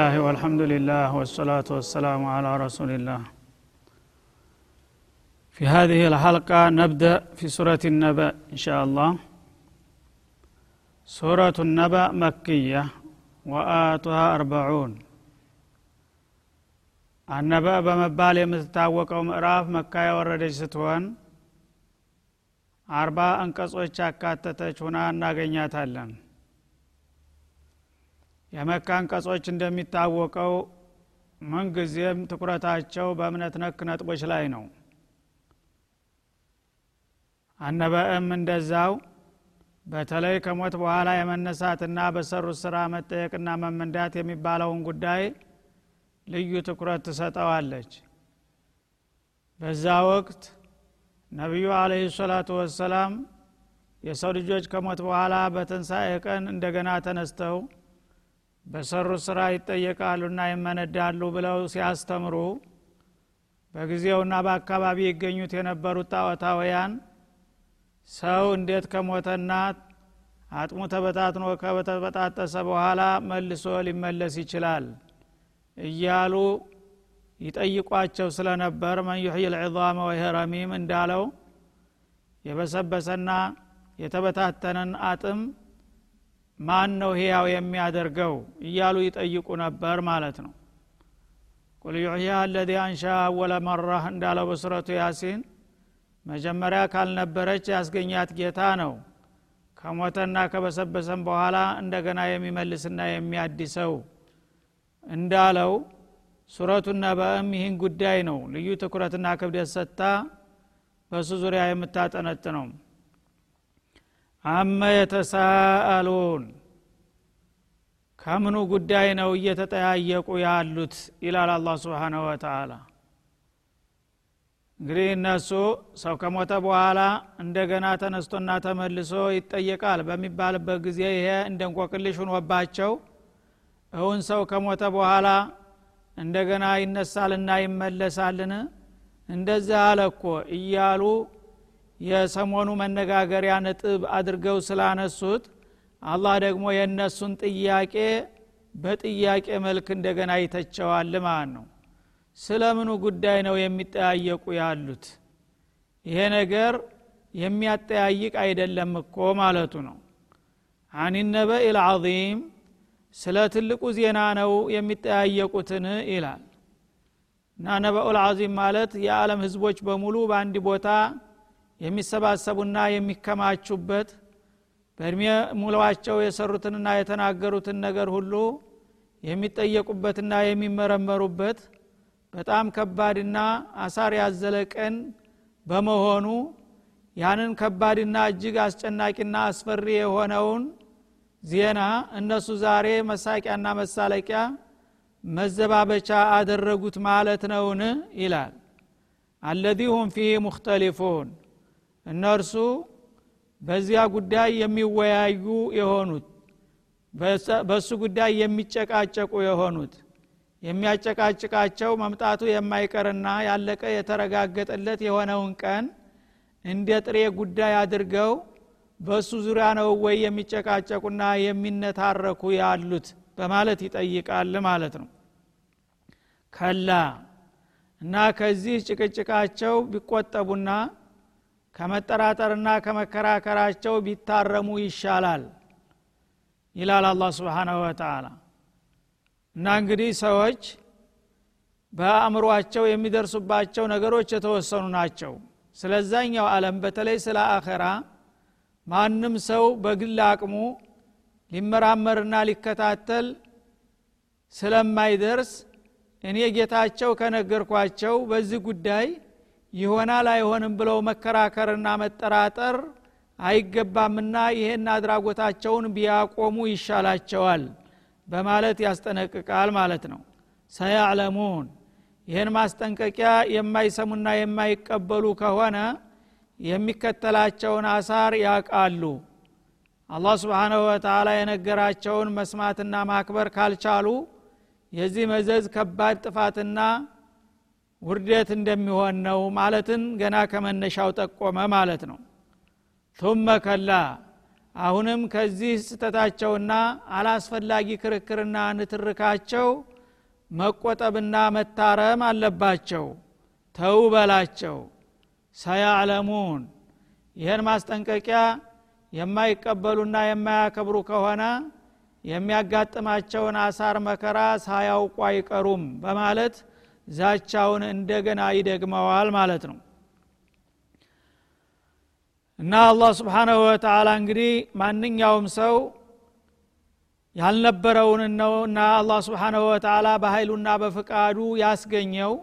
بسم الله والحمد لله والصلاة والسلام على رسول الله في هذه الحلقة نبدأ في سورة النبأ إن شاء الله سورة النبأ مكية وآتها أربعون النبأ በመባል የምትታወቀው ምዕራፍ መካ የወረደች ስትሆን አርባ አንቀጾች ያካተተች ሁና እናገኛታለን የመካ አንቀጾች እንደሚታወቀው ምንጊዜም ትኩረታቸው በእምነት ነክ ነጥቦች ላይ ነው። አነበእም እንደዛው በተለይ ከሞት በኋላ የመነሳትና በሰሩት ስራ መጠየቅና መመንዳት የሚባለውን ጉዳይ ልዩ ትኩረት ትሰጠዋለች። በዛ ወቅት ነቢዩ አለህ ሰላቱ ወሰላም የሰው ልጆች ከሞት በኋላ በትንሣኤ ቀን እንደገና ተነስተው በሰሩት ስራ ይጠየቃሉና ይመነዳሉ ብለው ሲያስተምሩ በጊዜውና በአካባቢ ይገኙት የነበሩት ጣዖታውያን ሰው እንዴት ከሞተና አጥሙ ተበታትኖ ከተበጣጠሰ በኋላ መልሶ ሊመለስ ይችላል? እያሉ ይጠይቋቸው ስለነበር መን ዩሕይ ልዕዛመ ወይህ ረሚም እንዳለው የበሰበሰና የተበታተነን አጥም ማን ነው ህያው የሚያደርገው? እያሉ ይጠይቁ ነበር ማለት ነው። ቁል ዩሕያ አለዚ አንሻ አወለ መራህ እንዳለው በሱረቱ ያሲን መጀመሪያ ካልነበረች ያስገኛት ጌታ ነው። ከሞተና ከበሰበሰም በኋላ እንደገና የሚመልስና የሚያድሰው እንዳለው ሱረቱ ነበእም ይህን ጉዳይ ነው ልዩ ትኩረትና ክብደት ሰጥታ በእሱ ዙሪያ የምታጠነጥነው አመ የተሳአሉን። ከምኑ ጉዳይ ነው እየተጠያየቁ ያሉት? ይላል አላ ስብሓናሁ ወተላ እንግዲህ እነሱ ሰው ከሞተ በኋላ እንደገና ተነስቶና ተመልሶ ይጠየቃል። በሚባልበት ጊዜ ይሄ እንደ እንቆቅልሽ ሁኖባቸው እውን ሰው ከሞተ በኋላ እንደገና ይነሳልና ይመለሳልን? እንደዚህ አለ እያሉ የሰሞኑ መነጋገሪያ ነጥብ አድርገው ስላነሱት አላህ ደግሞ የእነሱን ጥያቄ በጥያቄ መልክ እንደገና ይተቸዋል ማለት ነው። ስለምኑ ጉዳይ ነው የሚጠያየቁ ያሉት? ይሄ ነገር የሚያጠያይቅ አይደለም እኮ ማለቱ ነው። አን ነበእ ልዓظም ስለ ትልቁ ዜና ነው የሚጠያየቁትን ይላል። እና ነበኡል አዚም ማለት የዓለም ህዝቦች በሙሉ በአንድ ቦታ የሚሰባሰቡና የሚከማቹበት በእድሜ ሙሏቸው የሰሩትንና የተናገሩትን ነገር ሁሉ የሚጠየቁበትና የሚመረመሩበት በጣም ከባድና አሳር ያዘለ ቀን በመሆኑ ያንን ከባድና እጅግ አስጨናቂና አስፈሪ የሆነውን ዜና እነሱ ዛሬ መሳቂያና መሳለቂያ መዘባበቻ አደረጉት ማለት ነውን? ይላል። አለዚ ሁም ፊህ ሙክተሊፉን እነርሱ በዚያ ጉዳይ የሚወያዩ የሆኑት በእሱ ጉዳይ የሚጨቃጨቁ የሆኑት የሚያጨቃጭቃቸው መምጣቱ የማይቀርና ያለቀ የተረጋገጠለት የሆነውን ቀን እንደ ጥሬ ጉዳይ አድርገው በእሱ ዙሪያ ነው ወይ የሚጨቃጨቁና የሚነታረኩ ያሉት? በማለት ይጠይቃል ማለት ነው። ከላ እና ከዚህ ጭቅጭቃቸው ቢቆጠቡና ከመጠራጠርና ከመከራከራቸው ቢታረሙ ይሻላል ይላል አላ ስብሓናሁ ወተላ እና እንግዲህ ሰዎች በአእምሯቸው የሚደርሱባቸው ነገሮች የተወሰኑ ናቸው። ስለዛኛው አለም በተለይ ስለ አኸራ ማንም ሰው በግል አቅሙ ሊመራመርና ሊከታተል ስለማይደርስ እኔ ጌታቸው ከነገርኳቸው በዚህ ጉዳይ ይሆናል አይሆንም ብለው መከራከርና መጠራጠር አይገባምና ይህን አድራጎታቸውን ቢያቆሙ ይሻላቸዋል በማለት ያስጠነቅቃል ማለት ነው። ሰያዕለሙን። ይህን ማስጠንቀቂያ የማይሰሙና የማይቀበሉ ከሆነ የሚከተላቸውን አሳር ያቃሉ። አላህ ስብሓናሁ ወተላ የነገራቸውን መስማትና ማክበር ካልቻሉ የዚህ መዘዝ ከባድ ጥፋትና ውርደት እንደሚሆን ነው ማለትን ገና ከመነሻው ጠቆመ ማለት ነው። ቱመ ከላ አሁንም ከዚህ ስተታቸውና አላስፈላጊ ክርክርና ንትርካቸው መቆጠብና መታረም አለባቸው። ተው በላቸው። ሰያዕለሙን ይህን ማስጠንቀቂያ የማይቀበሉና የማያከብሩ ከሆነ የሚያጋጥማቸውን አሳር መከራ ሳያውቁ አይቀሩም በማለት ዛቻውን እንደገና ይደግመዋል ማለት ነው። እና አላህ ስብሓናሁ ወተላ እንግዲህ ማንኛውም ሰው ያልነበረውን ነው እና አላህ ስብሓናሁ ወተላ በኃይሉና በፍቃዱ ያስገኘው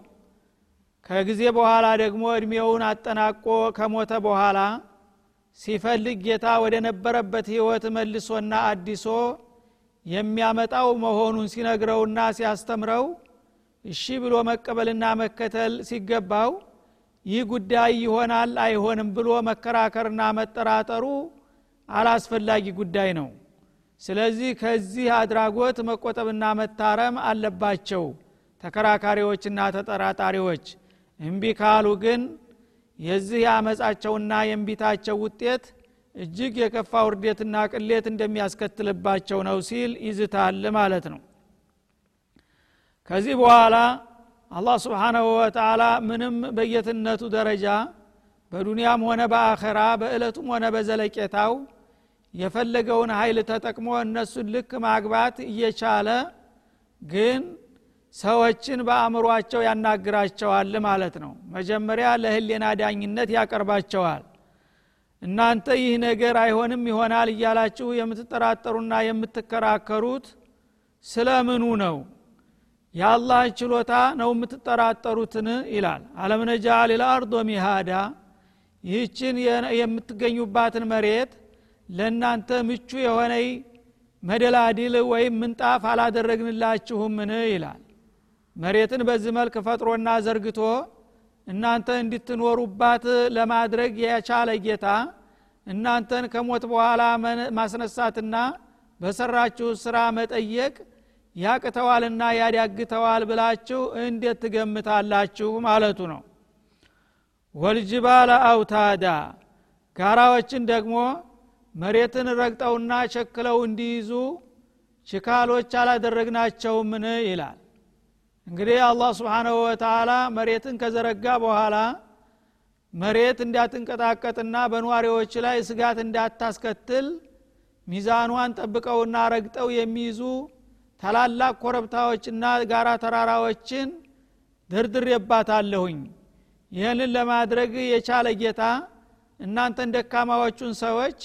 ከጊዜ በኋላ ደግሞ እድሜውን አጠናቆ ከሞተ በኋላ ሲፈልግ ጌታ ወደ ነበረበት ህይወት መልሶና አዲሶ የሚያመጣው መሆኑን ሲነግረውና ሲያስተምረው እሺ ብሎ መቀበልና መከተል ሲገባው ይህ ጉዳይ ይሆናል አይሆንም ብሎ መከራከርና መጠራጠሩ አላስፈላጊ ጉዳይ ነው። ስለዚህ ከዚህ አድራጎት መቆጠብና መታረም አለባቸው ተከራካሪዎችና ተጠራጣሪዎች። እምቢ ካሉ ግን የዚህ የአመፃቸውና የእንቢታቸው ውጤት እጅግ የከፋ ውርዴትና ቅሌት እንደሚያስከትልባቸው ነው ሲል ይዝታል ማለት ነው ከዚህ በኋላ አላህ ስብሓናሁ ወተላ ምንም በየትነቱ ደረጃ በዱንያም ሆነ በአኸራ በእለቱም ሆነ በዘለቄታው የፈለገውን ኃይል ተጠቅሞ እነሱን ልክ ማግባት እየቻለ ግን ሰዎችን በአእምሯቸው ያናግራቸዋል ማለት ነው። መጀመሪያ ለህሌና ዳኝነት ያቀርባቸዋል። እናንተ ይህ ነገር አይሆንም ይሆናል እያላችሁ የምትጠራጠሩና የምትከራከሩት ስለምኑ ነው የአላህ ችሎታ ነው የምትጠራጠሩትን ይላል። አለምነጃል ልአርዶ ሚሃዳ ይህችን የምትገኙባትን መሬት ለእናንተ ምቹ የሆነ መደላድል ወይም ምንጣፍ አላደረግንላችሁምን? ይላል። መሬትን በዚህ መልክ ፈጥሮና ዘርግቶ እናንተ እንድትኖሩባት ለማድረግ የቻለ ጌታ እናንተን ከሞት በኋላ ማስነሳትና በሰራችሁ ስራ መጠየቅ ያቅተዋልና ያዳግተዋል ብላችሁ እንዴት ትገምታላችሁ ማለቱ ነው። ወልጅባለ አውታዳ ጋራዎችን ደግሞ መሬትን ረግጠውና ሸክለው እንዲይዙ ችካሎች አላደረግናቸውምን? ይላል። እንግዲህ አላህ ስብሓናሁ ወተላ መሬትን ከዘረጋ በኋላ መሬት እንዳትንቀጣቀጥና በነዋሪዎች ላይ ስጋት እንዳታስከትል ሚዛኗን ጠብቀውና ረግጠው የሚይዙ ታላላቅ ኮረብታዎችና ጋራ ተራራዎችን ደርድሬባታለሁኝ። ይህንን ለማድረግ የቻለ ጌታ እናንተን ደካማዎቹን ሰዎች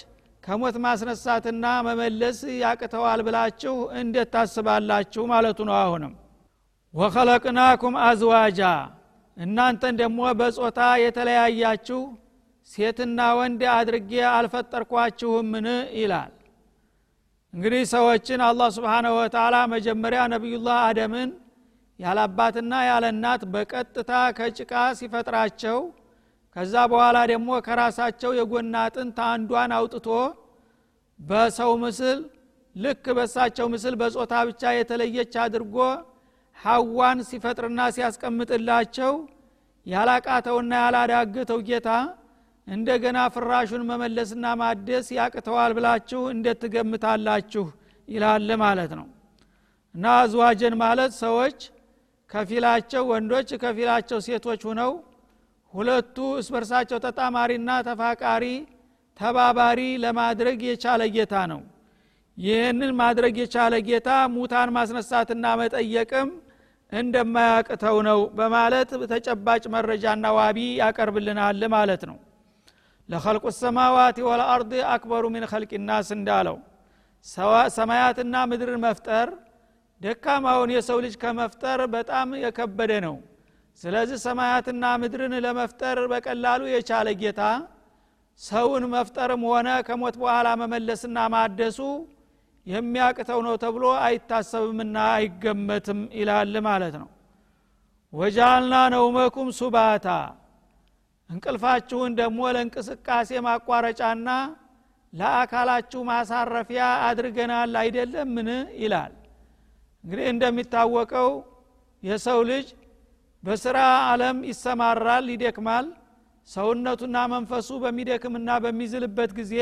ከሞት ማስነሳትና መመለስ ያቅተዋል ብላችሁ እንዴት ታስባላችሁ ማለቱ ነው አሁንም። ወኸለቅናኩም አዝዋጃ እናንተን ደግሞ በጾታ የተለያያችሁ ሴትና ወንድ አድርጌ አልፈጠርኳችሁምን? ይላል እንግዲህ ሰዎችን አላህ ስብሓነሁ ወተላ መጀመሪያ ነቢዩላህ አደምን ያለ አባትና ያለ እናት በቀጥታ ከጭቃ ሲፈጥራቸው ከዛ በኋላ ደግሞ ከራሳቸው የጎና አጥንት አንዷን አውጥቶ በሰው ምስል ልክ በሳቸው ምስል በጾታ ብቻ የተለየች አድርጎ ሐዋን ሲፈጥርና ሲያስቀምጥላቸው ያላቃተውና ያላዳገተው ጌታ እንደገና ፍራሹን መመለስና ማደስ ያቅተዋል ብላችሁ እንዴት ትገምታላችሁ ይላል ማለት ነው። እና አዝዋጀን ማለት ሰዎች ከፊላቸው ወንዶች ከፊላቸው ሴቶች ሁነው ሁለቱ እስበርሳቸው ተጣማሪና ተፋቃሪ ተባባሪ ለማድረግ የቻለ ጌታ ነው። ይህንን ማድረግ የቻለ ጌታ ሙታን ማስነሳትና መጠየቅም እንደማያቅተው ነው በማለት ተጨባጭ መረጃና ዋቢ ያቀርብልናል ማለት ነው ለኸልቁ ሰማዋት ወለአርድ አክበሩ ሚን ኸልቅ ናስ እንዳለው። ሰማያትና ምድርን መፍጠር ደካማውን የሰው ልጅ ከመፍጠር በጣም የከበደ ነው። ስለዚህ ሰማያትና ምድርን ለመፍጠር በቀላሉ የቻለ ጌታ ሰውን መፍጠርም ሆነ ከሞት በኋላ መመለስና ማደሱ የሚያቅተው ነው ተብሎ አይታሰብምና አይገመትም ይላል ማለት ነው። ወጃልና ነውመኩም ሱባታ እንቅልፋችሁን ደግሞ ለእንቅስቃሴ ማቋረጫና ለአካላችሁ ማሳረፊያ አድርገናል አይደለምን? ይላል። እንግዲህ እንደሚታወቀው የሰው ልጅ በስራ አለም ይሰማራል ይደክማል። ሰውነቱና መንፈሱ በሚደክምና በሚዝልበት ጊዜ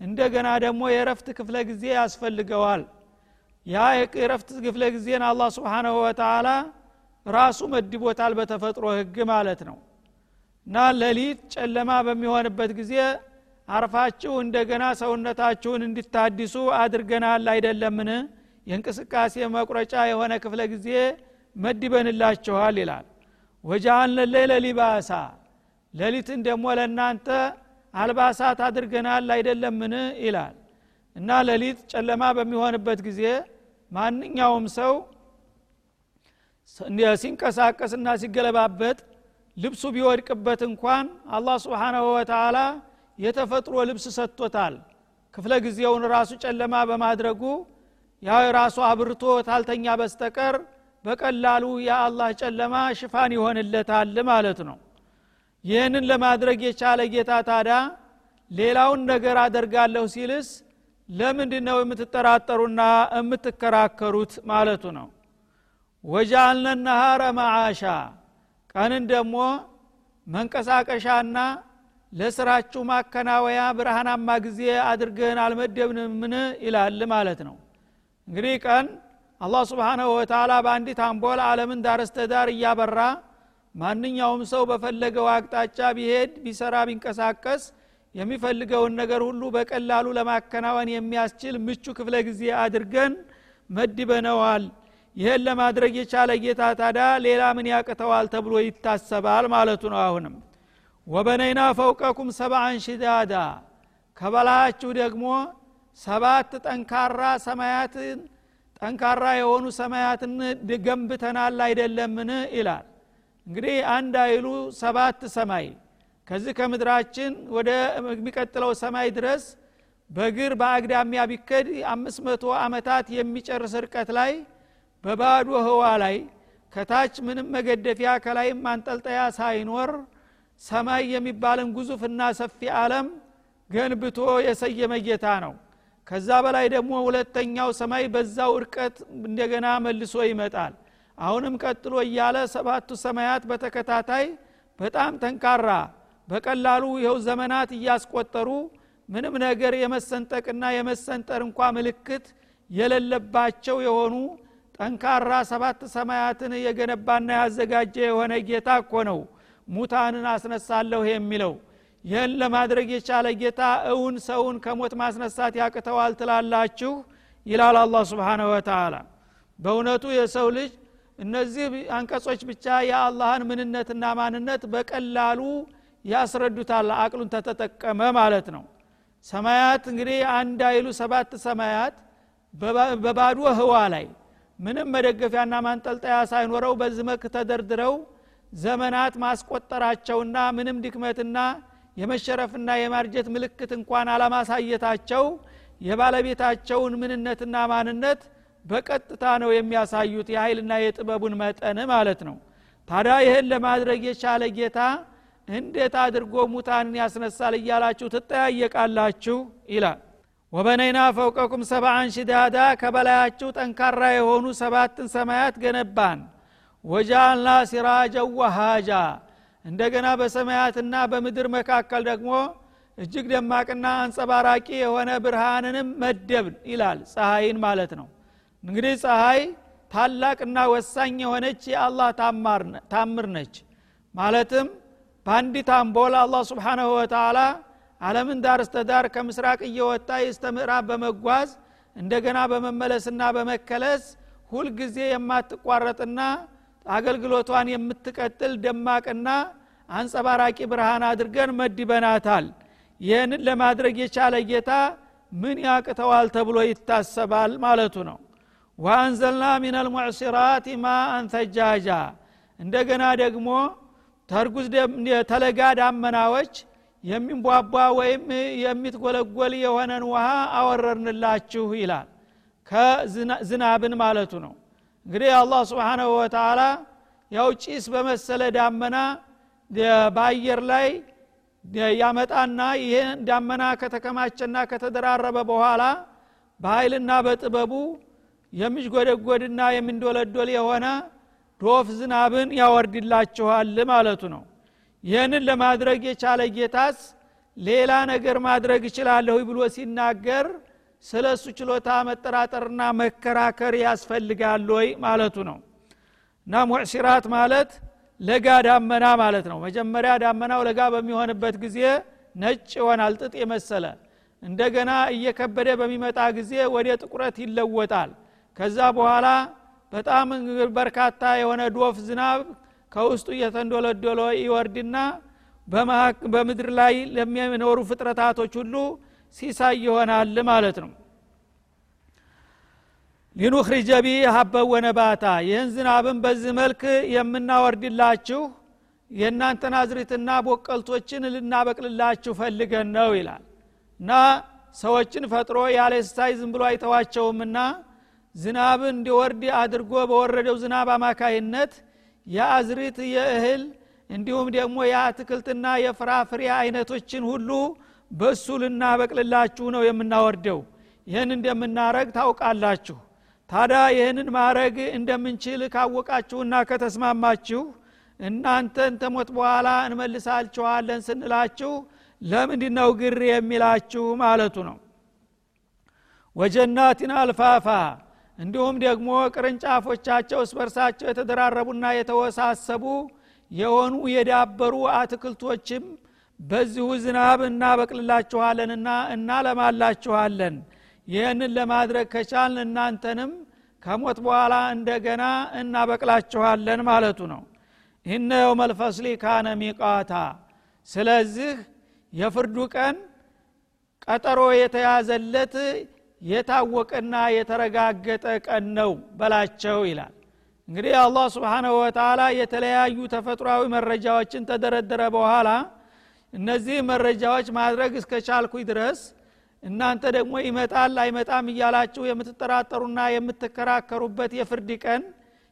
እንደገና ደግሞ የረፍት ክፍለ ጊዜ ያስፈልገዋል። ያ የረፍት ክፍለ ጊዜን አላህ ስብሓናሁ ወተላ ራሱ መድቦታል በተፈጥሮ ህግ ማለት ነው እና ሌሊት ጨለማ በሚሆንበት ጊዜ አርፋችሁ እንደገና ሰውነታችሁን እንዲታድሱ አድርገናል አይደለምን? የእንቅስቃሴ መቁረጫ የሆነ ክፍለ ጊዜ መድበንላችኋል ይላል። ወጃአልነ ሌለ ሊባሳ ሌሊትን ደግሞ ለእናንተ አልባሳት አድርገናል አይደለምን? ይላል። እና ሌሊት ጨለማ በሚሆንበት ጊዜ ማንኛውም ሰው ሲንቀሳቀስና ሲገለባበጥ ልብሱ ቢወድቅበት እንኳን አላህ ስብሓናሁ ወተላ የተፈጥሮ ልብስ ሰጥቶታል። ክፍለ ጊዜውን ራሱ ጨለማ በማድረጉ ያው ራሱ አብርቶ ታልተኛ በስተቀር በቀላሉ የአላህ ጨለማ ሽፋን ይሆንለታል ማለት ነው። ይህንን ለማድረግ የቻለ ጌታ ታዳ ሌላውን ነገር አደርጋለሁ ሲልስ ለምንድ ነው የምትጠራጠሩና የምትከራከሩት ማለቱ ነው። ወጃአልነ ነሃረ መዓሻ ቀንን ደግሞ መንቀሳቀሻና ለስራችሁ ማከናወያ ብርሃናማ ጊዜ አድርገን አልመደብንምን? ይላል ማለት ነው። እንግዲህ ቀን አላህ ስብሓናሁ ወተላ በአንዲት አምቦል አለምን ዳረስተዳር እያበራ ማንኛውም ሰው በፈለገው አቅጣጫ ቢሄድ ቢሰራ ቢንቀሳቀስ የሚፈልገውን ነገር ሁሉ በቀላሉ ለማከናወን የሚያስችል ምቹ ክፍለ ጊዜ አድርገን መድበነዋል ይህን ለማድረግ የቻለ ጌታ ታዳ ሌላ ምን ያቅተዋል ተብሎ ይታሰባል ማለቱ ነው አሁንም። ወበነይና ፈውቀኩም ሰብአን ሽዳዳ ከበላያችሁ ደግሞ ሰባት ጠንካራ ሰማያትን ጠንካራ የሆኑ ሰማያትን ገንብተናል አይደለምን? ይላል። እንግዲህ አንድ አይሉ ሰባት ሰማይ ከዚህ ከምድራችን ወደ የሚቀጥለው ሰማይ ድረስ በእግር በአግዳሚያ ቢከድ አምስት መቶ አመታት የሚጨርስ ርቀት ላይ በባዶ ህዋ ላይ ከታች ምንም መገደፊያ ከላይም ማንጠልጠያ ሳይኖር ሰማይ የሚባልን ግዙፍና ሰፊ አለም ገንብቶ የሰየመ ጌታ ነው። ከዛ በላይ ደግሞ ሁለተኛው ሰማይ በዛው እርቀት እንደገና መልሶ ይመጣል። አሁንም ቀጥሎ እያለ ሰባቱ ሰማያት በተከታታይ በጣም ጠንካራ በቀላሉ ይኸው ዘመናት እያስቆጠሩ ምንም ነገር የመሰንጠቅና የመሰንጠር እንኳ ምልክት የሌለባቸው የሆኑ ጠንካራ ሰባት ሰማያትን የገነባና ያዘጋጀ የሆነ ጌታ እኮ ነው። ሙታንን አስነሳለሁ የሚለው ይህን ለማድረግ የቻለ ጌታ እውን ሰውን ከሞት ማስነሳት ያቅተዋል ትላላችሁ? ይላል አላህ ስብሓነ ወተላ በእውነቱ የሰው ልጅ እነዚህ አንቀጾች ብቻ የአላህን ምንነትና ማንነት በቀላሉ ያስረዱታል አቅሉን ተተጠቀመ ማለት ነው። ሰማያት እንግዲህ አንድ አይሉ ሰባት ሰማያት በባዶ ህዋ ላይ ምንም መደገፊያና ማንጠልጠያ ሳይኖረው በዚህ መልክ ተደርድረው ዘመናት ማስቆጠራቸውና ምንም ድክመትና የመሸረፍና የማርጀት ምልክት እንኳን አለማሳየታቸው የባለቤታቸውን ምንነትና ማንነት በቀጥታ ነው የሚያሳዩት የኃይልና የጥበቡን መጠን ማለት ነው። ታዲያ ይህን ለማድረግ የቻለ ጌታ እንዴት አድርጎ ሙታንን ያስነሳል እያላችሁ ትጠያየቃላችሁ? ይላል ወበነይና ፈውቀኩም ሰብአን ሽዳዳ ከበላያችሁ ጠንካራ የሆኑ ሰባትን ሰማያት ገነባን። ወጃልና ሲራጀ ወሃጃ እንደገና በሰማያትና በምድር መካከል ደግሞ እጅግ ደማቅና አንጸባራቂ የሆነ ብርሃንንም መደብን ይላል ፀሐይን ማለት ነው። እንግዲህ ፀሐይ ታላቅና ወሳኝ የሆነች የአላህ ታምር ነች። ማለትም በአንዲት አምቦል አላህ ስብሓናሁ ወተላ አለምን ዳር እስተዳር ከምስራቅ እየወጣ እስተ ምዕራብ በመጓዝ እንደገና በመመለስና በመከለስ ሁልጊዜ የማትቋረጥና አገልግሎቷን የምትቀጥል ደማቅና አንጸባራቂ ብርሃን አድርገን መድበናታል። ይህንን ለማድረግ የቻለ ጌታ ምን ያቅተዋል ተብሎ ይታሰባል ማለቱ ነው። ወአንዘልና ሚን አልሙዕሲራት ማአን ተጃጃ እንደገና ደግሞ ተርጉዝ ተለጋ ዳመናዎች የሚንቧቧ ወይም የሚትጎለጎል የሆነን ውሃ አወረርንላችሁ ይላል። ከዝናብን ማለቱ ነው። እንግዲህ አላህ ስብሓናሁ ወተላ ያው ጭስ በመሰለ ዳመና በአየር ላይ ያመጣና ይህን ዳመና ከተከማቸና ከተደራረበ በኋላ በኃይልና በጥበቡ የሚሽጎደጎድና የሚንዶለዶል የሆነ ዶፍ ዝናብን ያወርድላችኋል ማለቱ ነው ይህንን ለማድረግ የቻለ ጌታስ ሌላ ነገር ማድረግ እችላለሁ ብሎ ሲናገር ስለ እሱ ችሎታ መጠራጠርና መከራከር ያስፈልጋል ወይ ማለቱ ነው። እና ሙዕሲራት ማለት ለጋ ዳመና ማለት ነው። መጀመሪያ ዳመናው ለጋ በሚሆንበት ጊዜ ነጭ ይሆናል ጥጥ የመሰለ። እንደገና እየከበደ በሚመጣ ጊዜ ወደ ጥቁረት ይለወጣል። ከዛ በኋላ በጣም በርካታ የሆነ ዶፍ ዝናብ ከውስጡ እየተንዶለዶለ ይወርድና በምድር ላይ ለሚኖሩ ፍጥረታቶች ሁሉ ሲሳይ ይሆናል ማለት ነው። لنخرج به حبا ونباتا። ይህን ዝናብን በዚህ መልክ የምናወርድላችሁ የእናንተን አዝሪትና ቦቀልቶችን ልናበቅልላችሁ ፈልገን ነው ይላል። እና ሰዎችን ፈጥሮ ያለ ስታይ ዝም ብሎ አይተዋቸውምና ዝናብ እንዲወርድ አድርጎ በወረደው ዝናብ አማካይነት የአዝሪት የእህል እንዲሁም ደግሞ የአትክልትና የፍራፍሬ አይነቶችን ሁሉ በሱ ልናበቅልላችሁ ነው የምናወርደው። ይህን እንደምናረግ ታውቃላችሁ። ታዲያ ይህንን ማድረግ እንደምንችል ካወቃችሁና ከተስማማችሁ እናንተን ተሞት በኋላ እንመልሳችኋለን ስንላችሁ ለምንድ ነው ግር የሚላችሁ ማለቱ ነው። ወጀናትን አልፋፋ እንዲሁም ደግሞ ቅርንጫፎቻቸው እስበርሳቸው የተደራረቡና የተወሳሰቡ የሆኑ የዳበሩ አትክልቶችም በዚሁ ዝናብ እናበቅልላችኋለንና እናለማላችኋለን። ይህንን ለማድረግ ከቻልን እናንተንም ከሞት በኋላ እንደገና እናበቅላችኋለን ማለቱ ነው። ኢነ የውም አልፈስሊ ካነ ሚቃታ። ስለዚህ የፍርዱ ቀን ቀጠሮ የተያዘለት የታወቀና የተረጋገጠ ቀን ነው በላቸው ይላል። እንግዲህ አላህ ስብሓናሁ ወተላ የተለያዩ ተፈጥሯዊ መረጃዎችን ተደረደረ በኋላ እነዚህ መረጃዎች ማድረግ እስከ ቻልኩኝ ድረስ እናንተ ደግሞ ይመጣል አይመጣም እያላችሁ የምትጠራጠሩና የምትከራከሩበት የፍርድ ቀን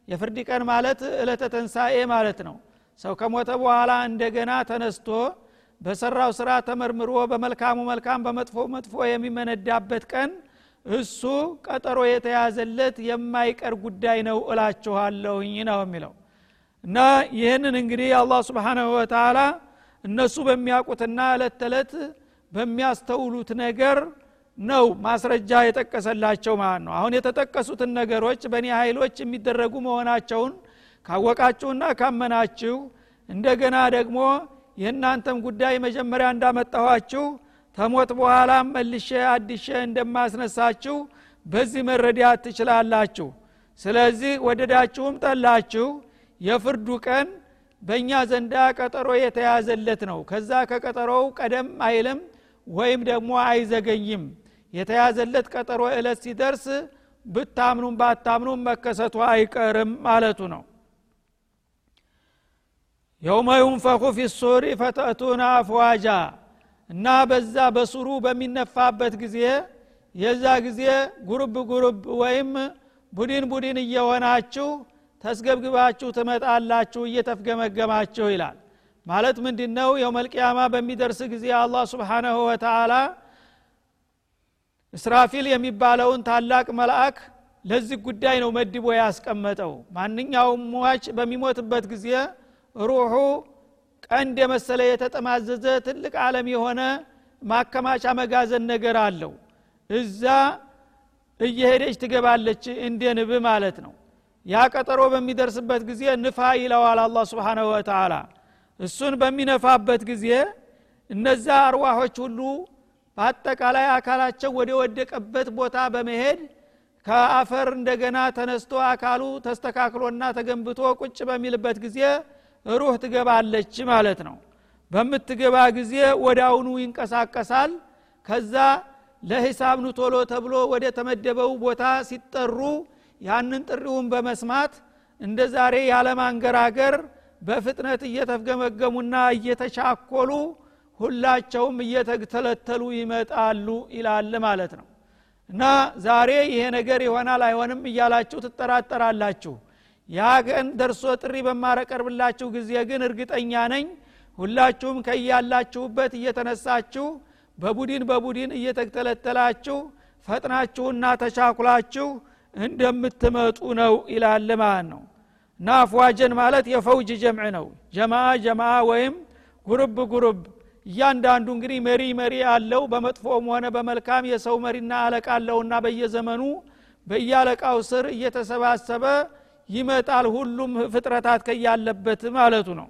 የፍርድ ቀን ማለት እለተ ተንሳኤ ማለት ነው። ሰው ከሞተ በኋላ እንደገና ተነስቶ በሰራው ስራ ተመርምሮ በመልካሙ መልካም በመጥፎ መጥፎ የሚመነዳበት ቀን እሱ ቀጠሮ የተያዘለት የማይቀር ጉዳይ ነው እላችኋለሁኝ ነው የሚለው። እና ይህንን እንግዲህ አላህ ስብሓናሁ ወተላ እነሱ በሚያውቁትና እለት ተዕለት በሚያስተውሉት ነገር ነው ማስረጃ የጠቀሰላቸው ማለት ነው። አሁን የተጠቀሱትን ነገሮች በእኔ ኃይሎች የሚደረጉ መሆናቸውን ካወቃችሁና ካመናችሁ እንደገና ደግሞ የእናንተም ጉዳይ መጀመሪያ እንዳመጣኋችሁ ተሞት በኋላም መልሼ አዲሼ እንደማስነሳችሁ በዚህ መረዳት ትችላላችሁ። ስለዚህ ወደዳችሁም ጠላችሁ። የፍርዱ ቀን በእኛ ዘንዳ ቀጠሮ የተያዘለት ነው። ከዛ ከቀጠሮው ቀደም አይልም ወይም ደግሞ አይዘገይም። የተያዘለት ቀጠሮ እለት ሲደርስ ብታምኑም ባታምኑም መከሰቱ አይቀርም ማለቱ ነው። የውመ ዩንፈኹ ፊ ሱሪ ፈተእቱና አፍዋጃ እና በዛ በሱሩ በሚነፋበት ጊዜ የዛ ጊዜ ጉርብ ጉርብ ወይም ቡድን ቡድን እየሆናችሁ ተስገብግባችሁ ትመጣላችሁ እየተፍገመገማችሁ ይላል። ማለት ምንድ ነው የውመልቅያማ በሚደርስ ጊዜ አላህ ስብሓናሁ ወተላ እስራፊል የሚባለውን ታላቅ መልአክ ለዚህ ጉዳይ ነው መድቦ ያስቀመጠው። ማንኛውም ሟች በሚሞትበት ጊዜ ሩሑ ቀንድ የመሰለ የተጠማዘዘ ትልቅ ዓለም የሆነ ማከማቻ መጋዘን ነገር አለው። እዛ እየሄደች ትገባለች እንደ ንብ ማለት ነው። ያ ቀጠሮ በሚደርስበት ጊዜ ንፋ ይለዋል አላ ስብሓናሁ ወተላ እሱን በሚነፋበት ጊዜ እነዛ አርዋሖች ሁሉ በአጠቃላይ አካላቸው ወደ ወደቀበት ቦታ በመሄድ ከአፈር እንደገና ተነስቶ አካሉ ተስተካክሎና ተገንብቶ ቁጭ በሚልበት ጊዜ ሩህ ትገባለች ማለት ነው። በምትገባ ጊዜ ወዳውኑ ይንቀሳቀሳል። ከዛ ለሂሳብ ኑቶሎ ተብሎ ወደ ተመደበው ቦታ ሲጠሩ ያንን ጥሪውን በመስማት እንደ ዛሬ ያለማንገራገር በፍጥነት እየተፍገመገሙና እየተቻኮሉ ሁላቸውም እየተተለተሉ ይመጣሉ ይላል ማለት ነው። እና ዛሬ ይሄ ነገር ይሆናል አይሆንም እያላችሁ ትጠራጠራላችሁ ያ ደርሶ ጥሪ በማረቀርብላችሁ ጊዜ ግን እርግጠኛ ነኝ ሁላችሁም ከያላችሁበት እየተነሳችሁ በቡድን በቡድን እየተተለተላችሁ ፈጥናችሁና ተቻኩላችሁ እንደምትመጡ ነው ይላል ማለት ነው። እና አፍዋጀን ማለት የፈውጅ ጀምዕ ነው። ጀማ ጀማ ወይም ጉርብ ጉርብ እያንዳንዱ እንግዲህ መሪ መሪ አለው በመጥፎም ሆነ በመልካም የሰው መሪና አለቃ አለውና በየዘመኑ በየአለቃው ስር እየተሰባሰበ ይመጣል ሁሉም ፍጥረታት ከያለበት ማለቱ ነው።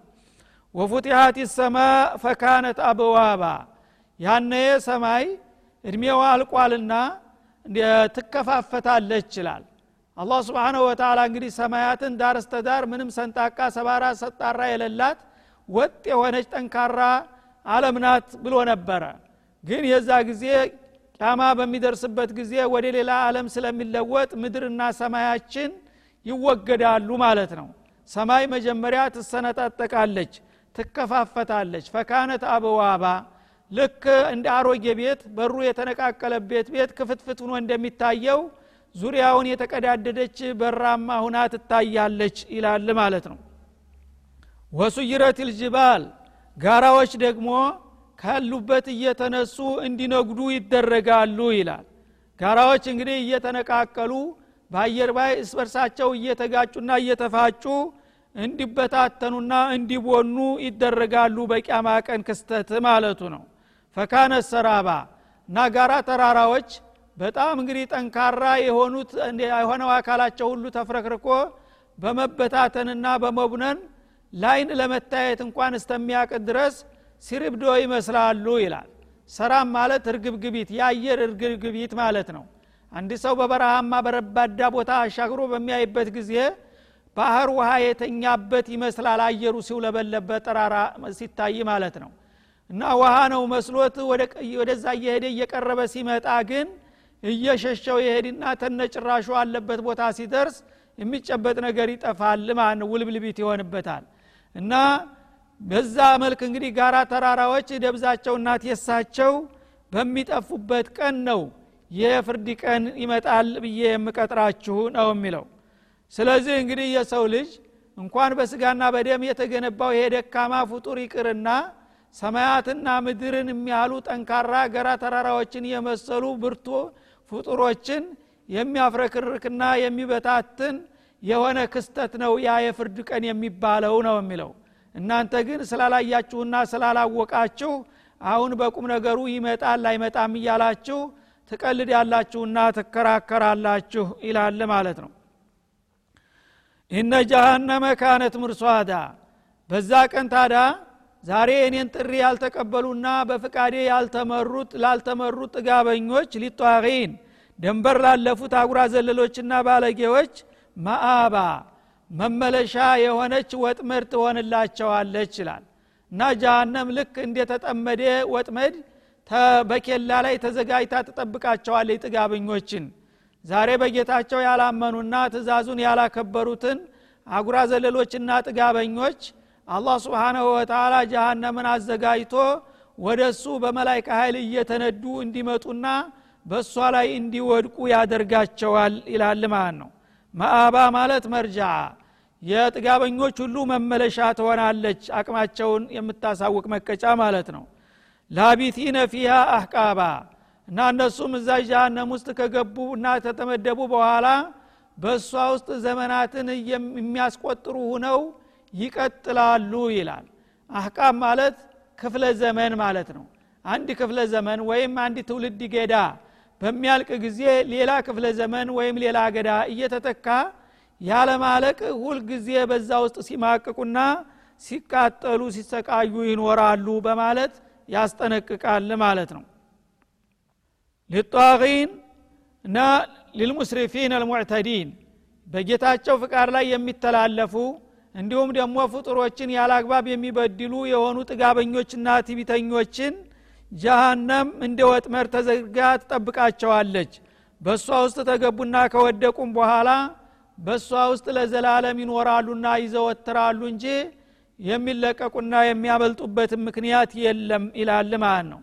ወፉቲሃት ሰማ ፈካነት አበዋባ ያነ ሰማይ እድሜዋ አልቋልና ትከፋፈታለች ይችላል አላህ ስብሓንሁ ወተላ እንግዲህ ሰማያትን ዳር እስተዳር ምንም ሰንጣቃ ሰባራ ሰጣራ የሌላት ወጥ የሆነች ጠንካራ አለም ናት ብሎ ነበረ። ግን የዛ ጊዜ ጫማ በሚደርስበት ጊዜ ወደ ሌላ አለም ስለሚለወጥ ምድርና ሰማያችን ይወገዳሉ ማለት ነው። ሰማይ መጀመሪያ ትሰነጣጠቃለች ትከፋፈታለች። ፈካነት አበዋባ ልክ እንደ አሮጌ ቤት በሩ የተነቃቀለበት ቤት ክፍትፍት ሁኖ እንደሚታየው ዙሪያውን የተቀዳደደች በራማ ሁና ትታያለች ይላል ማለት ነው። ወሱይረት ልጅባል ጋራዎች ደግሞ ካሉበት እየተነሱ እንዲነጉዱ ይደረጋሉ ይላል። ጋራዎች እንግዲህ እየተነቃቀሉ በአየር ላይ እስበርሳቸው እየተጋጩና እየተፋጩ እንዲበታተኑና እንዲቦኑ ይደረጋሉ በቂያማ ቀን ክስተት ማለቱ ነው። فكانت سرابا እና ጋራ ተራራዎች በጣም እንግዲህ ጠንካራ የሆኑት የሆነው አካላቸው ሁሉ ተፍረክርኮ በመበታተንና በመቡነን ለዓይን ለመታየት እንኳን እስተሚያቅት ድረስ ሲርብዶ ይመስላሉ ይላል። ሰራም ማለት እርግብግቢት የአየር እርግብግቢት ማለት ነው አንድ ሰው በበረሃማ በረባዳ ቦታ አሻግሮ በሚያይበት ጊዜ ባህር ውሃ የተኛበት ይመስላል። አየሩ ሲውለበለበ ጠራራ ሲታይ ማለት ነው። እና ውሃ ነው መስሎት ወደዛ እየሄደ እየቀረበ ሲመጣ ግን እየሸሸው የሄድና ተነጭራሹ አለበት ቦታ ሲደርስ የሚጨበጥ ነገር ይጠፋል ነው። ውልብልቢት ይሆንበታል። እና በዛ መልክ እንግዲህ ጋራ ተራራዎች ደብዛቸውና ቴሳቸው በሚጠፉበት ቀን ነው የፍርድ ቀን ይመጣል ብዬ የምቀጥራችሁ ነው የሚለው። ስለዚህ እንግዲህ የሰው ልጅ እንኳን በስጋና በደም የተገነባው ይሄ ደካማ ፍጡር ይቅርና ሰማያትና ምድርን የሚያሉ ጠንካራ ገራ ተራራዎችን የመሰሉ ብርቱ ፍጡሮችን የሚያፍረክርክና የሚበታትን የሆነ ክስተት ነው ያ የፍርድ ቀን የሚባለው ነው የሚለው። እናንተ ግን ስላላያችሁና ስላላወቃችሁ አሁን በቁም ነገሩ ይመጣል አይመጣም እያላችሁ ትቀልድ ያላችሁና ትከራከራላችሁ ይላል ማለት ነው። ኢነ ጀሃነመ ካነት ምርሷዳ። በዛ ቀን ታዳ ዛሬ እኔን ጥሪ ያልተቀበሉና በፍቃዴ ያልተመሩት ላልተመሩት ጥጋበኞች ሊጧቂን ደንበር ላለፉት አጉራ ዘለሎችና ባለጌዎች ማአባ መመለሻ የሆነች ወጥመድ ትሆንላቸዋለች ይላል። እና ጃሃንም ልክ እንደተጠመደ ወጥመድ በኬላ ላይ ተዘጋጅታ ትጠብቃቸዋለች ጥጋበኞችን። ዛሬ በጌታቸው ያላመኑና ትእዛዙን ያላከበሩትን አጉራ ዘለሎችና ጥጋበኞች አላህ ስብሓናሁ ወተላ ጀሃነምን አዘጋጅቶ ወደ እሱ በመላይካ ኃይል እየተነዱ እንዲመጡና በእሷ ላይ እንዲወድቁ ያደርጋቸዋል ይላል ማለት ነው። ማአባ ማለት መርጃ። የጥጋበኞች ሁሉ መመለሻ ትሆናለች። አቅማቸውን የምታሳውቅ መቀጫ ማለት ነው ላቢቲነ ፊሃ አህቃባ እና እነሱም እዛ ጃሃንም ውስጥ ከገቡ እና ከተመደቡ በኋላ በእሷ ውስጥ ዘመናትን የሚያስቆጥሩ ሁነው ይቀጥላሉ ይላል። አህቃም ማለት ክፍለ ዘመን ማለት ነው። አንድ ክፍለ ዘመን ወይም አንድ ትውልድ ገዳ በሚያልቅ ጊዜ ሌላ ክፍለ ዘመን ወይም ሌላ ገዳ እየተተካ ያለማለቅ ሁልጊዜ በዛ ውስጥ ሲማቅቁና ሲቃጠሉ ሲሰቃዩ ይኖራሉ በማለት ያስጠነቅቃል ማለት ነው። ሊጧቂን እና ሊልሙስሪፊን አልሙዕተዲን በጌታቸው ፍቃድ ላይ የሚተላለፉ እንዲሁም ደግሞ ፍጡሮችን ያላግባብ የሚበድሉ የሆኑ ጥጋበኞችና ትቢተኞችን ጀሃነም እንደ ወጥመር ተዘርጋ ትጠብቃቸዋለች። በእሷ ውስጥ ተገቡና ከወደቁም በኋላ በእሷ ውስጥ ለዘላለም ይኖራሉና ይዘወትራሉ እንጂ የሚለቀቁና የሚያመልጡበትን ምክንያት የለም ይላል ማለት ነው።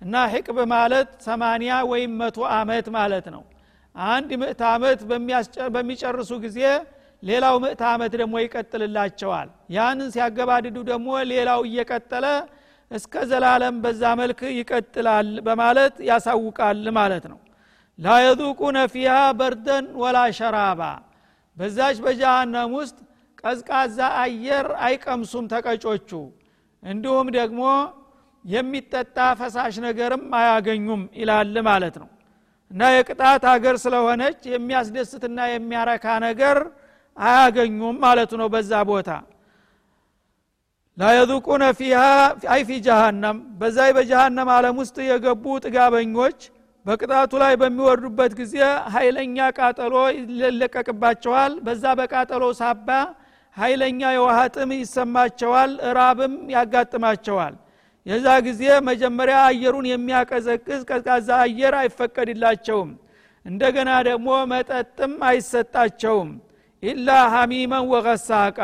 እና ሕቅብ ማለት ሰማንያ ወይም መቶ አመት ማለት ነው። አንድ ምዕት ዓመት በሚጨርሱ ጊዜ ሌላው ምዕት ዓመት ደግሞ ይቀጥልላቸዋል። ያንን ሲያገባድዱ ደግሞ ሌላው እየቀጠለ እስከ ዘላለም በዛ መልክ ይቀጥላል በማለት ያሳውቃል ማለት ነው። ላ የذቁነ ፊሃ በርደን ወላ ሸራባ። በዛች በጃሃንም ውስጥ ቀዝቃዛ አየር አይቀምሱም ተቀጮቹ። እንዲሁም ደግሞ የሚጠጣ ፈሳሽ ነገርም አያገኙም ይላል ማለት ነው። እና የቅጣት ሀገር ስለሆነች የሚያስደስትና የሚያረካ ነገር አያገኙም ማለቱ ነው በዛ ቦታ። ላየذቁነ ፊሃ አይ ፊ ጀሃነም። በዛይ በጀሃነም ዓለም ውስጥ የገቡ ጥጋበኞች በቅጣቱ ላይ በሚወርዱበት ጊዜ ኃይለኛ ቃጠሎ ይለቀቅባቸዋል። በዛ በቃጠሎ ሳባ ኃይለኛ የውሃ ጥም ይሰማቸዋል እራብም ያጋጥማቸዋል። የዛ ጊዜ መጀመሪያ አየሩን የሚያቀዘቅዝ ቀዝቃዛ አየር አይፈቀድላቸውም። እንደገና ደግሞ መጠጥም አይሰጣቸውም። ኢላ ሐሚመን ወገሳቃ።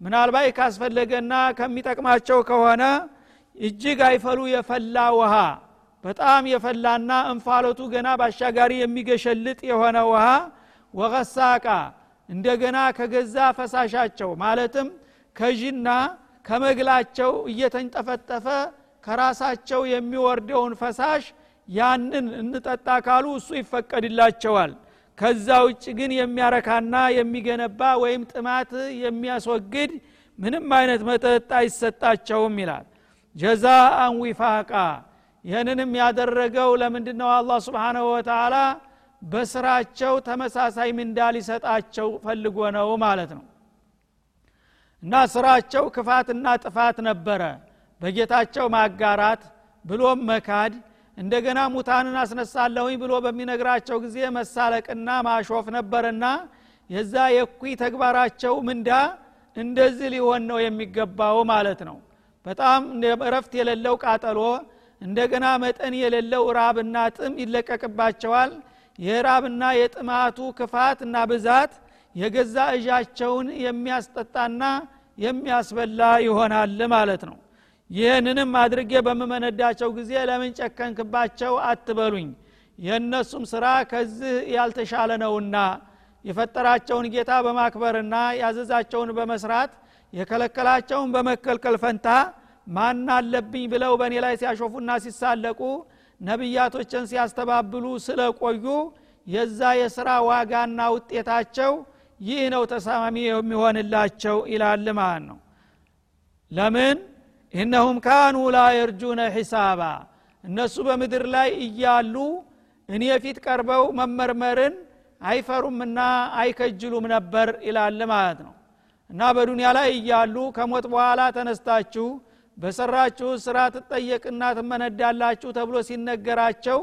ምናልባት ካስፈለገና ከሚጠቅማቸው ከሆነ እጅግ አይፈሉ የፈላ ውሃ። በጣም የፈላና እንፋሎቱ ገና ባሻጋሪ የሚገሸልጥ የሆነ ውሃ። ወገሳቃ እንደገና ከገዛ ፈሳሻቸው ማለትም ከዥና ከመግላቸው እየተንጠፈጠፈ ከራሳቸው የሚወርደውን ፈሳሽ ያንን እንጠጣ ካሉ እሱ ይፈቀድላቸዋል። ከዛ ውጭ ግን የሚያረካና የሚገነባ ወይም ጥማት የሚያስወግድ ምንም አይነት መጠጥ አይሰጣቸውም ይላል። ጀዛአን ዊፋቃ። ይህንንም ያደረገው ለምንድ ነው አላህ ስብሓናሁ ወተላ በስራቸው ተመሳሳይ ምንዳ ሊሰጣቸው ፈልጎ ነው ማለት ነው። እና ስራቸው ክፋትና ጥፋት ነበረ። በጌታቸው ማጋራት ብሎም መካድ እንደገና ሙታንን አስነሳለሁኝ ብሎ በሚነግራቸው ጊዜ መሳለቅና ማሾፍ ነበርና የዛ የኩይ ተግባራቸው ምንዳ እንደዚህ ሊሆን ነው የሚገባው ማለት ነው። በጣም እረፍት የሌለው ቃጠሎ እንደገና መጠን የሌለው ራብና ጥም ይለቀቅባቸዋል የራብና የጥማቱ ክፋት እና ብዛት የገዛ እዣቸውን የሚያስጠጣና የሚያስበላ ይሆናል ማለት ነው። ይህንንም አድርጌ በምመነዳቸው ጊዜ ለምን ጨከንክባቸው አትበሉኝ? የእነሱም ስራ ከዚህ ያልተሻለ ነውና። የፈጠራቸውን ጌታ በማክበርና ያዘዛቸውን በመስራት የከለከላቸውን በመከልከል ፈንታ ማን አለብኝ ብለው በእኔ ላይ ሲያሾፉና ሲሳለቁ ነቢያቶችን ሲያስተባብሉ ስለቆዩ የዛ የስራ ዋጋና ውጤታቸው ይህ ነው ተሳማሚ የሚሆንላቸው ይላል ማለት ነው። ለምን? ኢነሁም ካኑ ላ ሒሳባ እነሱ በምድር ላይ እያሉ እኔ ፊት ቀርበው መመርመርን አይፈሩምና አይከጅሉም ነበር ይላል ማለት ነው። እና በዱንያ ላይ እያሉ ከሞት በኋላ ተነስታችሁ በሰራችሁ ስራ ትጠየቅና ትመነዳላችሁ ተብሎ ሲነገራቸው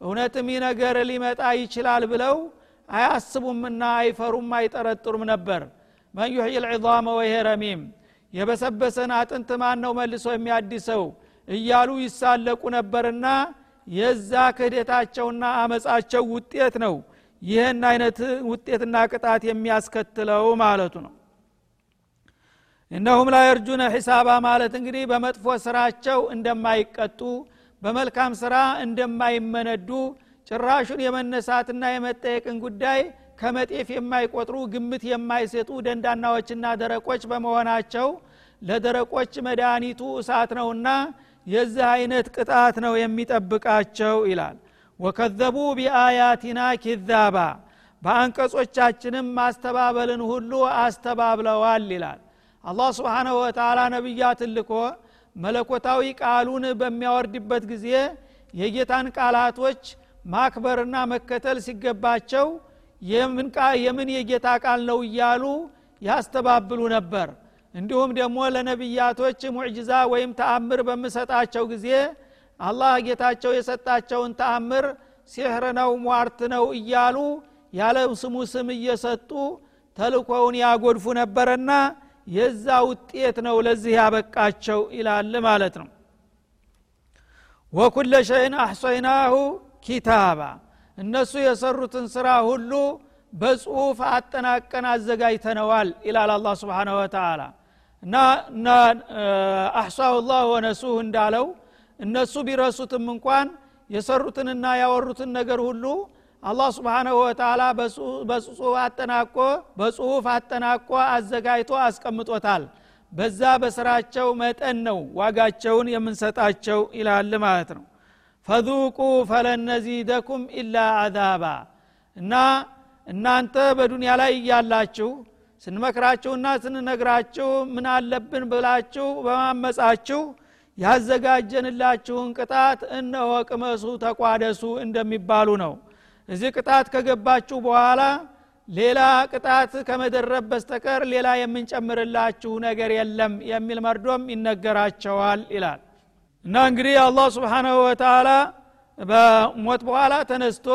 እውነትም ይህ ነገር ሊመጣ ይችላል ብለው አያስቡምና አይፈሩም አይጠረጥሩም ነበር። መን ዩሕይ ልዕዛመ ወይሄ ረሚም የበሰበሰን አጥንት ማን ነው መልሶ የሚያድሰው እያሉ ይሳለቁ ነበርና የዛ ክህደታቸውና አመፃቸው ውጤት ነው። ይህን አይነት ውጤትና ቅጣት የሚያስከትለው ማለቱ ነው እነሁም ላ የርጁነ ሒሳባ ማለት እንግዲህ በመጥፎ ስራቸው እንደማይቀጡ በመልካም ስራ እንደማይመነዱ ጭራሹን የመነሳትና የመጠየቅን ጉዳይ ከመጤፍ የማይቆጥሩ ግምት የማይሰጡ ደንዳናዎችና ደረቆች በመሆናቸው ለደረቆች መድኃኒቱ እሳት ነውና የዚህ አይነት ቅጣት ነው የሚጠብቃቸው ይላል። ወከዘቡ ቢአያቲና ኪዛባ በአንቀጾቻችንም ማስተባበልን ሁሉ አስተባብለዋል ይላል አላህ ስብሓናሁ ወተላ ነቢያት ልኮ መለኮታዊ ቃሉን በሚያወርድበት ጊዜ የጌታን ቃላቶች ማክበርና መከተል ሲገባቸው የምን የጌታ ቃል ነው እያሉ ያስተባብሉ ነበር። እንዲሁም ደግሞ ለነቢያቶች ሙዕጅዛ ወይም ተአምር በምሰጣቸው ጊዜ አላህ ጌታቸው የሰጣቸውን ተአምር ሲሕር ነው ሟርት ነው እያሉ ያለ ስሙ ስም እየሰጡ ተልኮውን ያጎድፉ ነበረና የዛ ውጤት ነው ለዚህ ያበቃቸው ይላል ማለት ነው። ወኩለ ሸይን አሕሶይናሁ ኪታባ። እነሱ የሰሩትን ስራ ሁሉ በጽሁፍ አጠናቀን አዘጋጅተነዋል ይላል አላ ስብሓነ ወተላ እና አሕሳሁ ላህ ወነሱህ እንዳለው እነሱ ቢረሱትም እንኳን የሰሩትንና ያወሩትን ነገር ሁሉ አላህ ስብሓናሁ ወተላ በጽሁፍ አጠናቆ በጽሁፍ አጠናቆ አዘጋጅቶ አስቀምጦታል። በዛ በስራቸው መጠን ነው ዋጋቸውን የምንሰጣቸው ይላል ማለት ነው። ፈذቁ ፈለን ነዚደኩም ኢላ አዛባ። እና እናንተ በዱንያ ላይ እያላችሁ ስንመክራችሁና ስንነግራችሁ ምን አለብን ብላችሁ በማመጻችሁ ያዘጋጀንላችሁን ቅጣት እነሆ ቅመሱ ተቋደሱ እንደሚባሉ ነው እዚህ ቅጣት ከገባችሁ በኋላ ሌላ ቅጣት ከመደረብ በስተቀር ሌላ የምንጨምርላችሁ ነገር የለም የሚል መርዶም ይነገራቸዋል ይላል። እና እንግዲህ አላህ ስብሓናሁ ወተላ በሞት በኋላ ተነስቶ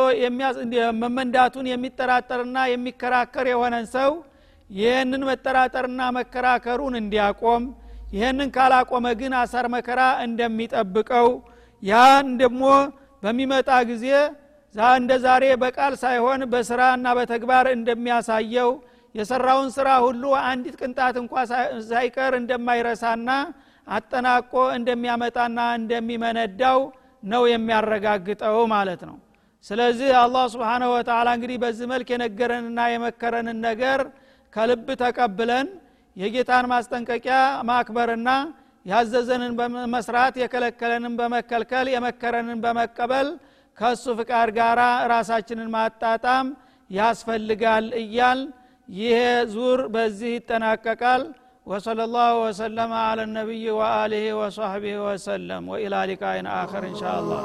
መመንዳቱን የሚጠራጠርና የሚከራከር የሆነን ሰው ይህንን መጠራጠርና መከራከሩን እንዲያቆም ይህንን ካላቆመ ግን አሳር መከራ እንደሚጠብቀው ያን ደግሞ በሚመጣ ጊዜ እንደ ዛሬ በቃል ሳይሆን በስራና በተግባር እንደሚያሳየው የሰራውን ስራ ሁሉ አንዲት ቅንጣት እንኳ ሳይቀር እንደማይረሳና አጠናቆ እንደሚያመጣና እንደሚመነዳው ነው የሚያረጋግጠው ማለት ነው። ስለዚህ አላህ ስብሓንሁ ወተላ እንግዲህ በዚህ መልክ የነገረንና የመከረንን ነገር ከልብ ተቀብለን የጌታን ማስጠንቀቂያ ማክበርና ያዘዘንን በመስራት የከለከለንን በመከልከል የመከረንን በመቀበል ከእሱ ፍቃድ ጋር ራሳችንን ማጣጣም ያስፈልጋል እያል ይሄ ዙር በዚህ ይጠናቀቃል وصلى الله وسلم على النبي وآله وصحبه وسلم وإلى لقاء آخر إن شاء الله